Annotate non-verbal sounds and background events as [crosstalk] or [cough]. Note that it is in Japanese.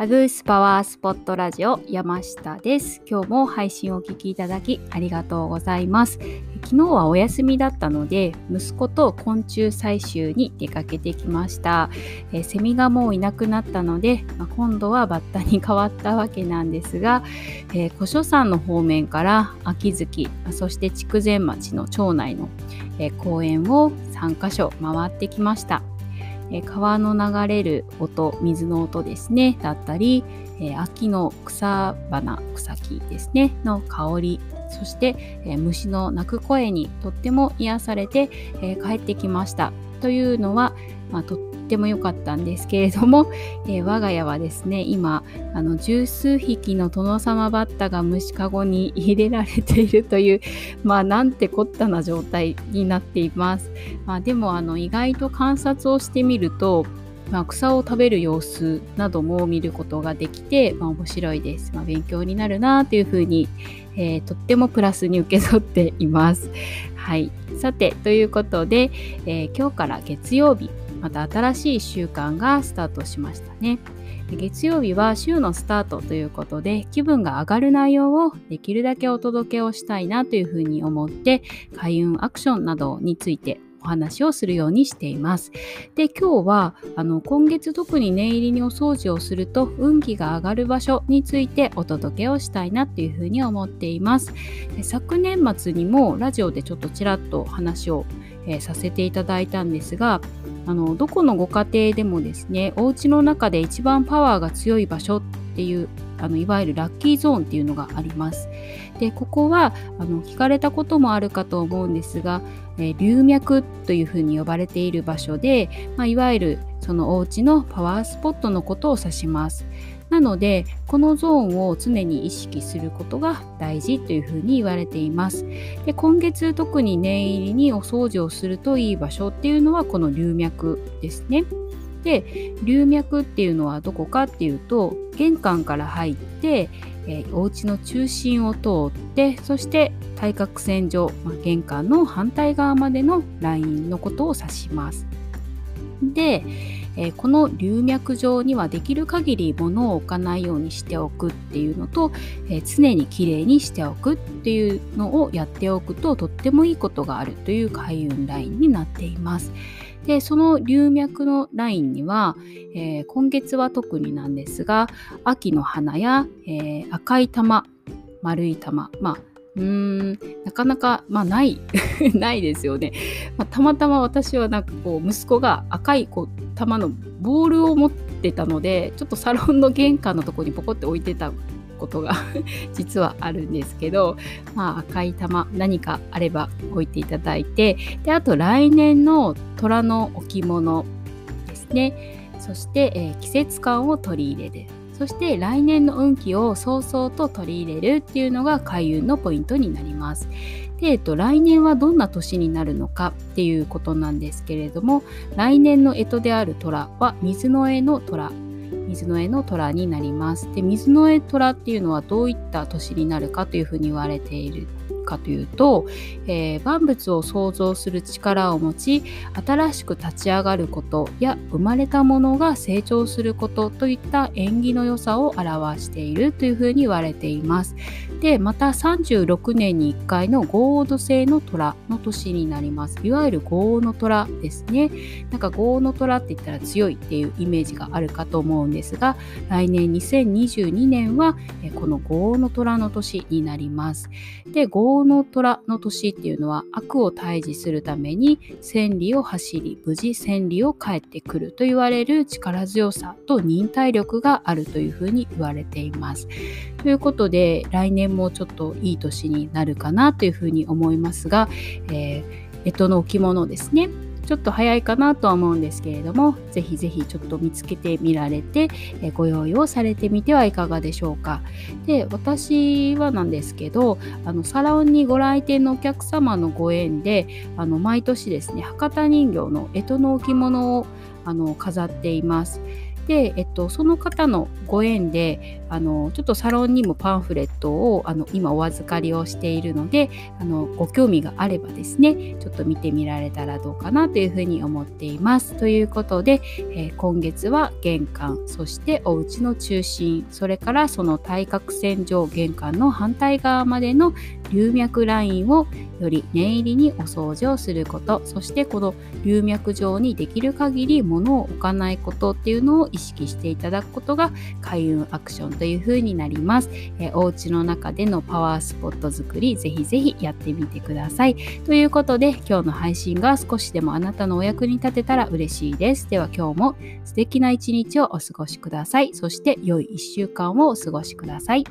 アグースパワースポットラジオ山下です。今日も配信をお聞きいただきありがとうございます。昨日はお休みだったので息子と昆虫採集に出かけてきました。えセミがもういなくなったので、まあ、今度はバッタに変わったわけなんですが、えー、古書山の方面から秋月、そして筑前町の町内の、えー、公園を3カ所回ってきました。川の流れる音水の音ですねだったり、え秋の草花草木ですねの香りそして、え虫の鳴く声にとっても癒されて、え帰ってきました。というのは、まあ、とっても良かったんですけれども、え、我が家はですね今あの十数匹の殿様バッタが虫かごに入れられているという [laughs] まあなんてこったな状態になっています、まあ、でもあの意外と観察をしてみるとまあ、草を食べる様子なども見ることができて、まあ、面白いです、まあ、勉強になるなというふうに、えー、とってもプラスに受け取っています。はい、さてということで、えー、今日から月曜日また新しい習慣がスタートしましたね。月曜日は週のスタートということで気分が上がる内容をできるだけお届けをしたいなというふうに思って開運アクションなどについてお話をするようにしています。で今日はあの今月特に念入りにお掃除をすると運気が上がる場所についてお届けをしたいなというふうに思っています。昨年末にもラジオでちょっとちらっと話を、えー、させていただいたんですがあのどこのご家庭でもですねお家の中で一番パワーが強い場所ってっていうあのいわゆるラッキーゾーンっていうのがあります。でここはあの聞かれたこともあるかと思うんですが、えー、流脈というふうに呼ばれている場所で、まあ、いわゆるそのお家のパワースポットのことを指します。なのでこのゾーンを常に意識することが大事というふうに言われています。で今月特に念入りにお掃除をするといい場所っていうのはこの流脈ですね。で流脈っていうのはどこかっていうと玄関から入って、えー、お家の中心を通ってそして対角線上、まあ、玄関の反対側までのラインのことを指します。で、えー、この流脈上にはできる限り物を置かないようにしておくっていうのと、えー、常にきれいにしておくっていうのをやっておくととってもいいことがあるという開運ラインになっています。でその流脈のラインには、えー、今月は特になんですが秋の花や、え赤い玉丸い玉まあうーんなかなか、まあ、ない [laughs] ないですよね、まあ、たまたま私はなんかこう息子が赤いこう玉のボールを持ってたのでちょっとサロンの玄関のとこにポコって置いてたことが [laughs] 実はあるんですけど、まあ、赤い玉何かあれば置いていただいてであと来年の虎の置物ですねそして、えー、季節感を取り入れるそして来年の運気を早々と取り入れるっていうのが開運のポイントになります。で、えっと、来年はどんな年になるのかっていうことなんですけれども来年の干支である虎は水の絵の虎水の絵の虎になります。で水の絵虎っていうのはどういった年になるかというふうに言われているかというと、えー、万物を創造する力を持ち新しく立ち上がることや生まれたものが成長することといった縁起の良さを表しているというふうに言われています。でまた36年に1回の豪王土星の虎の年になります。いわゆる豪王の虎ですね。なんか豪王の虎って言ったら強いっていうイメージがあるかと思うんですが来年2022年はこの豪王の虎の年になります。で豪の虎の年っていうのは悪を退治するために千里を走り無事千里を帰ってくると言われる力強さと忍耐力があるというふうに言われています。ということで来年もちょっといい年になるかなというふうに思いますが、えー、干支の置物ですねちょっと早いかなとは思うんですけれどもぜひぜひちょっと見つけてみられて、えご用意をされてみてはいかがでしょうか。で私はなんですけどあのサロンにご来店のお客様のご縁であの毎年ですね博多人形の干支の置物をあの飾っています。で、えっと、その方のご縁であのちょっとサロンにもパンフレットをあの今お預かりをしているのであのご興味があればですねちょっと見てみられたらどうかなというふうに思っています。ということで、えー、今月は玄関そしてお家の中心それからその対角線上玄関の反対側までの流脈ラインをより念入りにお掃除をすることそしてこの流脈上にできる限り物を置かないことっていうのを意識していただくことが開運アクションという風になります、えー、お家の中でのパワースポット作りぜひぜひやってみてください。ということで今日の配信が少しでもあなたのお役に立てたら嬉しいです。では今日も素敵な一日をお過ごしください。そして良い1週間をお過ごしください。